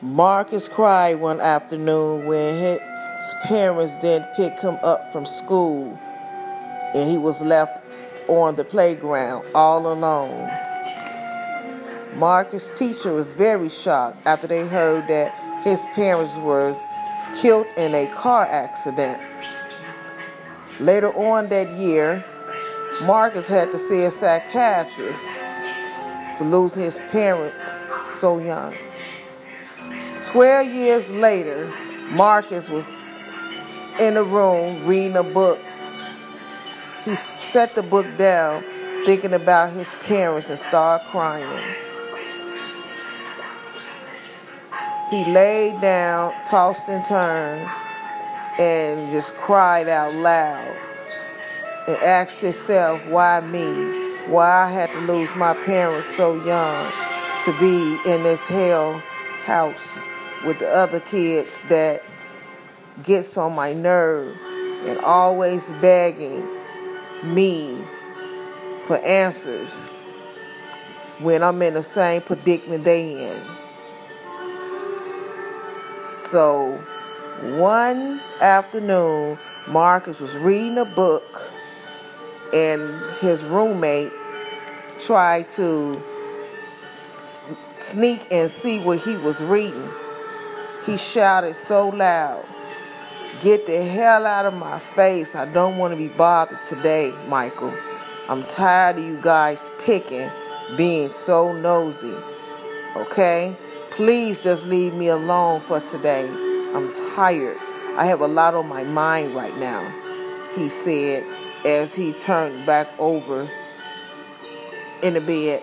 Marcus cried one afternoon when his parents didn't pick him up from school and he was left on the playground all alone. Marcus' teacher was very shocked after they heard that his parents were killed in a car accident. Later on that year, Marcus had to see a psychiatrist for losing his parents so young. Twelve years later, Marcus was in a room reading a book. He set the book down, thinking about his parents, and started crying. He laid down, tossed and turned, and just cried out loud and asked himself, Why me? Why I had to lose my parents so young to be in this hell house with the other kids that gets on my nerve and always begging me for answers when I'm in the same predicament they in. So one afternoon, Marcus was reading a book and his roommate tried to sneak and see what he was reading. He shouted so loud, Get the hell out of my face. I don't want to be bothered today, Michael. I'm tired of you guys picking, being so nosy. Okay? Please just leave me alone for today. I'm tired. I have a lot on my mind right now, he said as he turned back over in the bed.